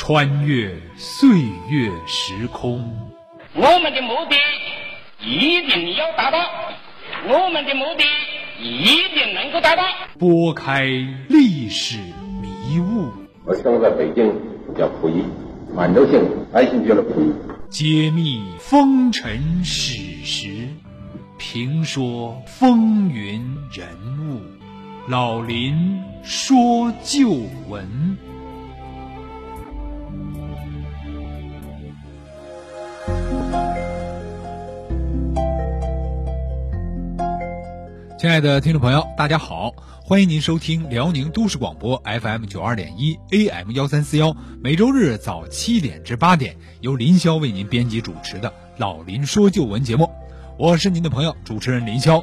穿越岁月时空。我们的目的一定要达到，我们的目的一定能够达到。拨开历史迷雾，我生活在北京，叫溥仪，满洲姓，爱新觉罗溥仪。揭秘风尘史实，评说风云人物，老林说旧闻。亲爱的听众朋友，大家好，欢迎您收听辽宁都市广播 FM 九二点一 AM 幺三四幺，每周日早七点至八点，由林霄为您编辑主持的《老林说旧闻》节目，我是您的朋友主持人林霄。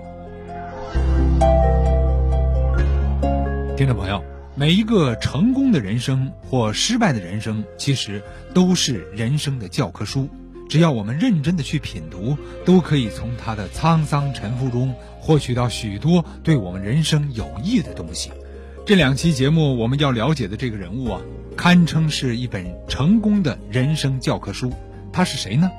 听众朋友，每一个成功的人生或失败的人生，其实都是人生的教科书。只要我们认真的去品读，都可以从他的沧桑沉浮中获取到许多对我们人生有益的东西。这两期节目我们要了解的这个人物啊，堪称是一本成功的人生教科书。他是谁呢？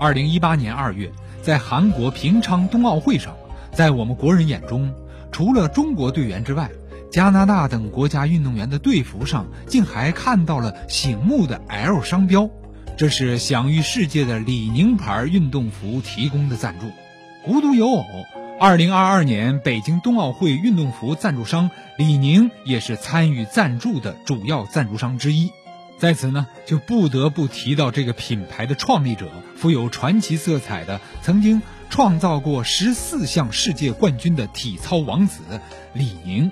二零一八年二月，在韩国平昌冬奥会上，在我们国人眼中，除了中国队员之外，加拿大等国家运动员的队服上竟还看到了醒目的 L 商标。这是享誉世界的李宁牌运动服提供的赞助。无独有偶，二零二二年北京冬奥会运动服赞助商李宁也是参与赞助的主要赞助商之一。在此呢，就不得不提到这个品牌的创立者，富有传奇色彩的，曾经创造过十四项世界冠军的体操王子李宁。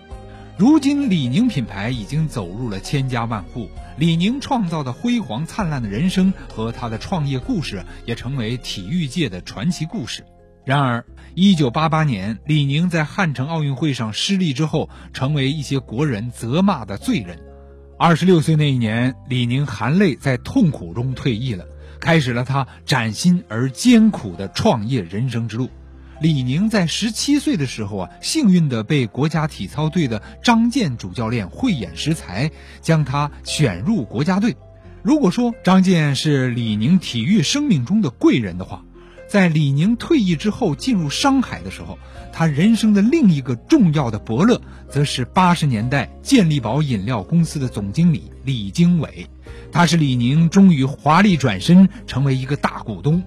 如今，李宁品牌已经走入了千家万户。李宁创造的辉煌灿烂的人生和他的创业故事，也成为体育界的传奇故事。然而，1988年，李宁在汉城奥运会上失利之后，成为一些国人责骂的罪人。26岁那一年，李宁含泪在痛苦中退役了，开始了他崭新而艰苦的创业人生之路。李宁在十七岁的时候啊，幸运地被国家体操队的张健主教练慧眼识才，将他选入国家队。如果说张健是李宁体育生命中的贵人的话，在李宁退役之后进入商海的时候，他人生的另一个重要的伯乐，则是八十年代健力宝饮料公司的总经理李经纬。他是李宁终于华丽转身成为一个大股东。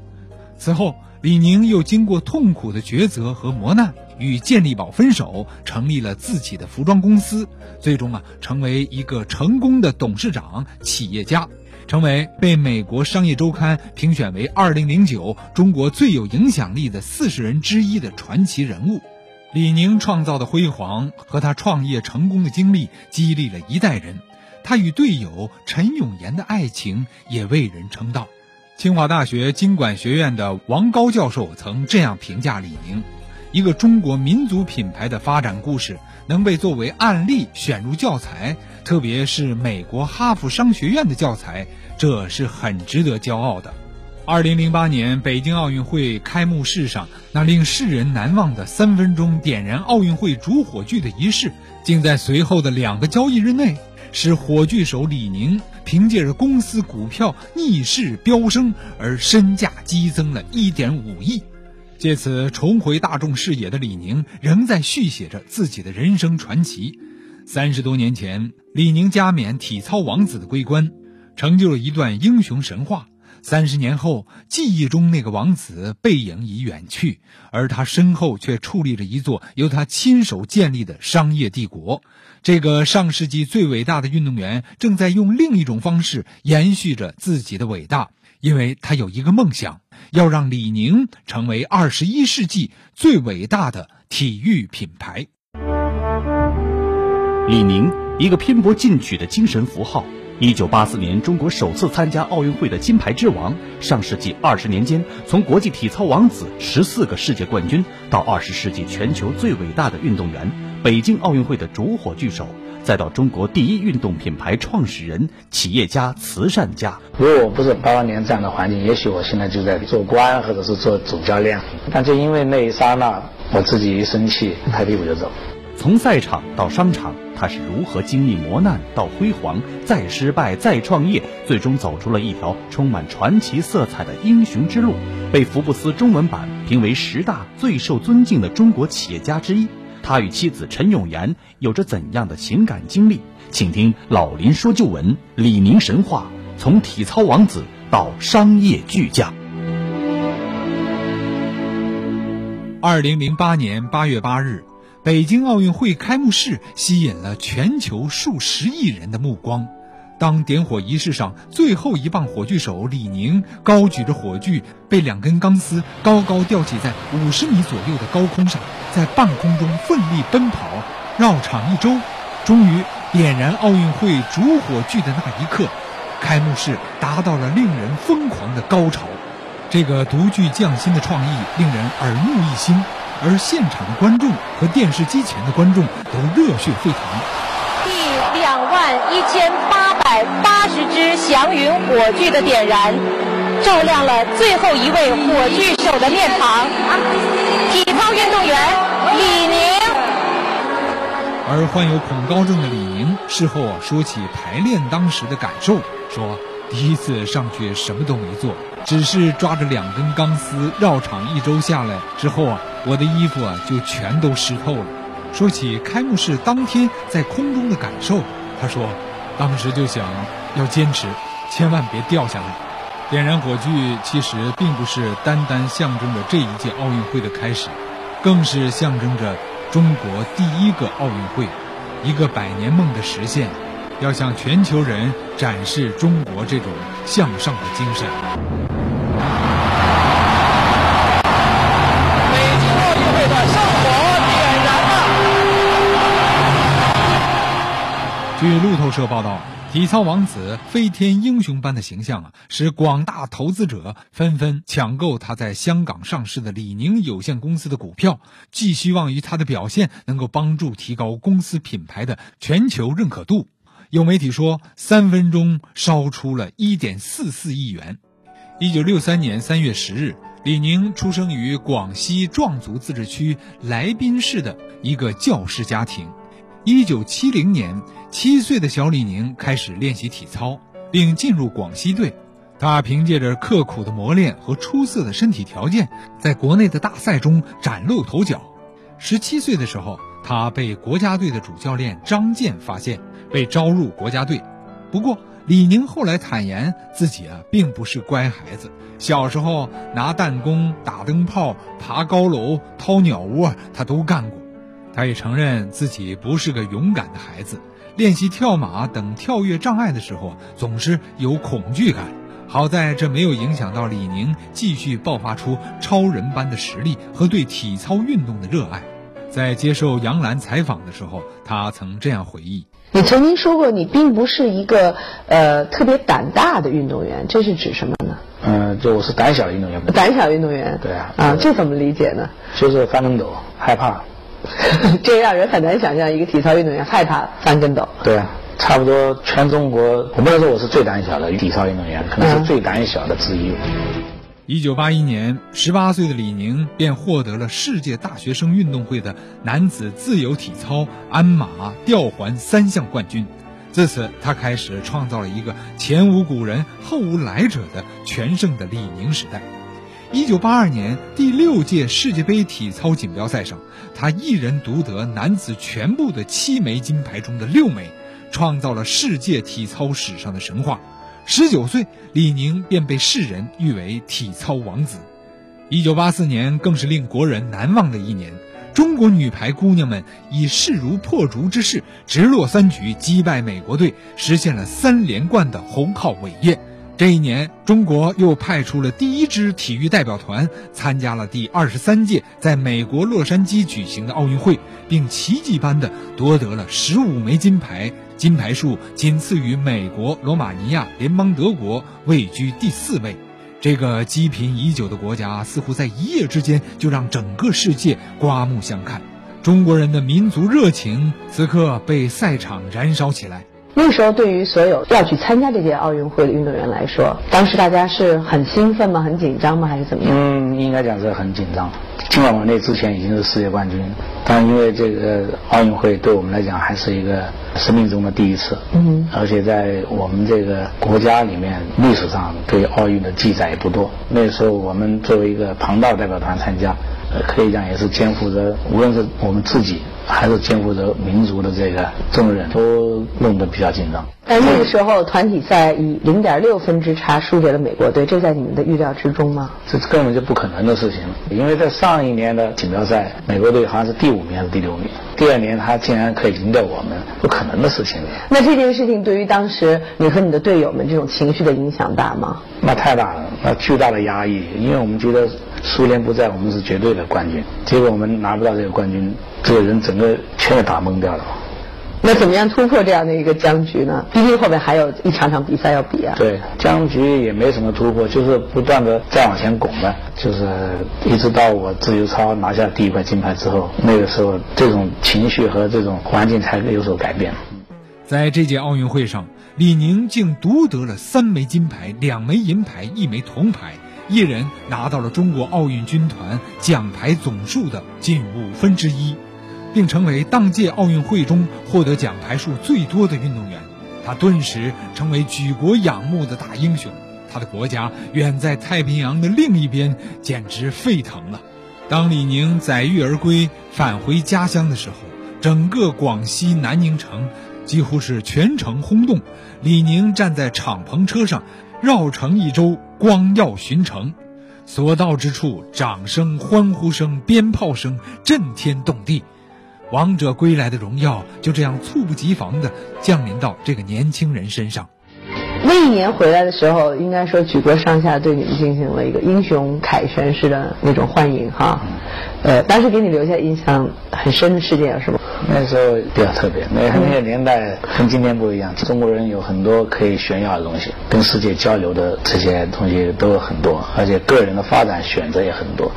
此后。李宁又经过痛苦的抉择和磨难，与健力宝分手，成立了自己的服装公司，最终啊，成为一个成功的董事长、企业家，成为被美国商业周刊评选为2009中国最有影响力的四十人之一的传奇人物。李宁创造的辉煌和他创业成功的经历，激励了一代人。他与队友陈永岩的爱情也为人称道。清华大学经管学院的王高教授曾这样评价李宁：一个中国民族品牌的发展故事能被作为案例选入教材，特别是美国哈佛商学院的教材，这是很值得骄傲的。二零零八年北京奥运会开幕式上，那令世人难忘的三分钟点燃奥运会主火炬的仪式，竟在随后的两个交易日内。使火炬手李宁凭借着公司股票逆势飙升而身价激增了一点五亿，借此重回大众视野的李宁仍在续写着自己的人生传奇。三十多年前，李宁加冕体操王子的桂冠，成就了一段英雄神话。三十年后，记忆中那个王子背影已远去，而他身后却矗立着一座由他亲手建立的商业帝国。这个上世纪最伟大的运动员，正在用另一种方式延续着自己的伟大，因为他有一个梦想，要让李宁成为二十一世纪最伟大的体育品牌。李宁，一个拼搏进取的精神符号。一九八四年，中国首次参加奥运会的金牌之王。上世纪二十年间，从国际体操王子、十四个世界冠军，到二十世纪全球最伟大的运动员、北京奥运会的主火炬手，再到中国第一运动品牌创始人、企业家、慈善家。如果我不是八八年这样的环境，也许我现在就在做官，或者是做总教练。但就因为那一刹那，我自己一生气，拍屁股就走。从赛场到商场，他是如何经历磨难到辉煌，再失败再创业，最终走出了一条充满传奇色彩的英雄之路，被福布斯中文版评为十大最受尊敬的中国企业家之一。他与妻子陈永妍有着怎样的情感经历？请听老林说旧闻，李宁神话从体操王子到商业巨匠。二零零八年八月八日。北京奥运会开幕式吸引了全球数十亿人的目光。当点火仪式上，最后一棒火炬手李宁高举着火炬，被两根钢丝高高吊起在五十米左右的高空上，在半空中奋力奔跑，绕场一周，终于点燃奥运会主火炬的那一刻，开幕式达到了令人疯狂的高潮。这个独具匠心的创意令人耳目一新。而现场的观众和电视机前的观众都热血沸腾。第两万一千八百八十支祥云火炬的点燃，照亮了最后一位火炬手的面庞——体操运动员李宁。而患有恐高症的李宁事后啊，说起排练当时的感受，说第一次上去什么都没做，只是抓着两根钢丝绕场一周下来之后啊。我的衣服啊，就全都湿透了。说起开幕式当天在空中的感受，他说，当时就想要坚持，千万别掉下来。点燃火炬其实并不是单单象征着这一届奥运会的开始，更是象征着中国第一个奥运会，一个百年梦的实现，要向全球人展示中国这种向上的精神。据路透社报道，体操王子飞天英雄般的形象啊，使广大投资者纷纷抢购他在香港上市的李宁有限公司的股票，寄希望于他的表现能够帮助提高公司品牌的全球认可度。有媒体说，三分钟烧出了一点四四亿元。一九六三年三月十日，李宁出生于广西壮族自治区来宾市的一个教师家庭。一九七零年，七岁的小李宁开始练习体操，并进入广西队。他凭借着刻苦的磨练和出色的身体条件，在国内的大赛中崭露头角。十七岁的时候，他被国家队的主教练张健发现，被招入国家队。不过，李宁后来坦言自己啊并不是乖孩子，小时候拿弹弓、打灯泡、爬高楼、掏鸟窝，他都干过。他也承认自己不是个勇敢的孩子，练习跳马等跳跃障碍的时候总是有恐惧感。好在这没有影响到李宁继续爆发出超人般的实力和对体操运动的热爱。在接受杨澜采访的时候，他曾这样回忆：“你曾经说过，你并不是一个呃特别胆大的运动员，这是指什么呢？”“嗯，就我是胆小的运动员。”“胆小运动员。”“对啊。”“啊，这怎么理解呢？”“就是翻跟斗，害怕。” 这让人很难想象一个体操运动员害怕翻跟斗。对啊，差不多全中国，我不能说我是最胆小的体操运动员，可能是最胆小的之一。一九八一年，十八岁的李宁便获得了世界大学生运动会的男子自由体操鞍马吊环三项冠军。自此，他开始创造了一个前无古人后无来者的全盛的李宁时代。一九八二年第六届世界杯体操锦标赛上，他一人独得男子全部的七枚金牌中的六枚，创造了世界体操史上的神话。十九岁，李宁便被世人誉为体操王子。一九八四年更是令国人难忘的一年，中国女排姑娘们以势如破竹之势，直落三局击败美国队，实现了三连冠的红号伟业。这一年，中国又派出了第一支体育代表团参加了第二十三届在美国洛杉矶举行的奥运会，并奇迹般的夺得了十五枚金牌，金牌数仅次于美国、罗马尼亚联邦德国，位居第四位。这个积贫已久的国家似乎在一夜之间就让整个世界刮目相看，中国人的民族热情此刻被赛场燃烧起来。那个时候，对于所有要去参加这届奥运会的运动员来说，当时大家是很兴奋吗？很紧张吗？还是怎么样？嗯，应该讲是很紧张。尽管我那之前已经是世界冠军，但因为这个奥运会对我们来讲还是一个生命中的第一次。嗯，而且在我们这个国家里面，历史上对奥运的记载也不多。那时候我们作为一个庞大代表团参加，呃，可以讲也是肩负着，无论是我们自己。还是肩负着民族的这个重任，都弄得比较紧张。但那个时候团体赛以零点六分之差输给了美国队，这在你们的预料之中吗？这根本就不可能的事情，因为在上一年的锦标赛，美国队好像是第五名还是第六名，第二年他竟然可以赢掉我们，不可能的事情。那这件事情对于当时你和你的队友们这种情绪的影响大吗？那太大了，那巨大的压抑，因为我们觉得。苏联不在，我们是绝对的冠军。结果我们拿不到这个冠军，这个人整个全也打懵掉了。那怎么样突破这样的一个僵局呢？毕竟后面还有一场场比赛要比啊。对，僵局也没什么突破，就是不断的再往前拱呗。就是一直到我自由操拿下第一块金牌之后，那个时候这种情绪和这种环境才有所改变。在这届奥运会上，李宁竟独得了三枚金牌、两枚银牌、一枚铜牌。一人拿到了中国奥运军团奖牌总数的近五分之一，并成为当届奥运会中获得奖牌数最多的运动员。他顿时成为举国仰慕的大英雄。他的国家远在太平洋的另一边，简直沸腾了。当李宁载誉而归，返回家乡的时候，整个广西南宁城几乎是全城轰动。李宁站在敞篷车上。绕城一周，光耀巡城，所到之处，掌声、欢呼声、鞭炮声震天动地，王者归来的荣耀就这样猝不及防地降临到这个年轻人身上。那一年回来的时候，应该说举国上下对你们进行了一个英雄凯旋式的那种欢迎哈。呃，当时给你留下印象很深的事件有什么？那时候比较特别，那那个年代跟今天不一样，中国人有很多可以炫耀的东西，跟世界交流的这些东西都有很多，而且个人的发展选择也很多。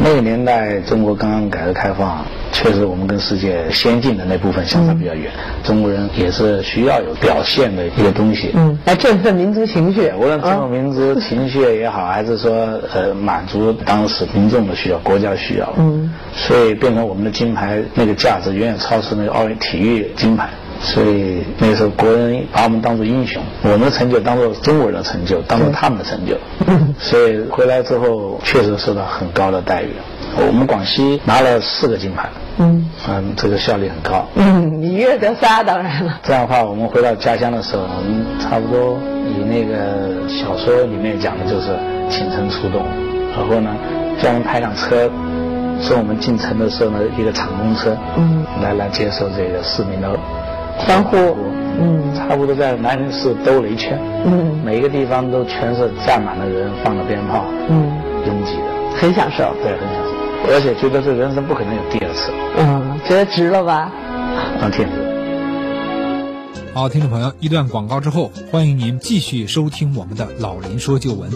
那个年代，中国刚刚改革开放，确实我们跟世界先进的那部分相差比较远。中国人也是需要有表现的一个东西，嗯，来振奋民族情绪。无论振奋民族情绪也好，还是说呃满足当时民众的需要、国家的需要，嗯，所以变成我们的金牌那个价值远远超出那个奥运体育金牌。所以那时候国人把我们当做英雄，我们的成就当做中国人的成就，当做他们的成就。所以回来之后确实受到很高的待遇。我们广西拿了四个金牌，嗯，嗯，这个效率很高。嗯，你一个得仨，当然了。这样的话，我们回到家乡的时候，我们差不多以那个小说里面讲的就是请城出动，然后呢，专门派辆车送我们进城的时候呢，一个敞篷车，嗯，来来接受这个市民的。欢呼，嗯，差不多在南宁市兜了一圈，嗯，每一个地方都全是站满了人，放了鞭炮，嗯，拥挤的，很享受，对，很享受，而且觉得这人生不可能有第二次，嗯，觉得值了吧？当天值。好，听众朋友，一段广告之后，欢迎您继续收听我们的《老林说旧闻》。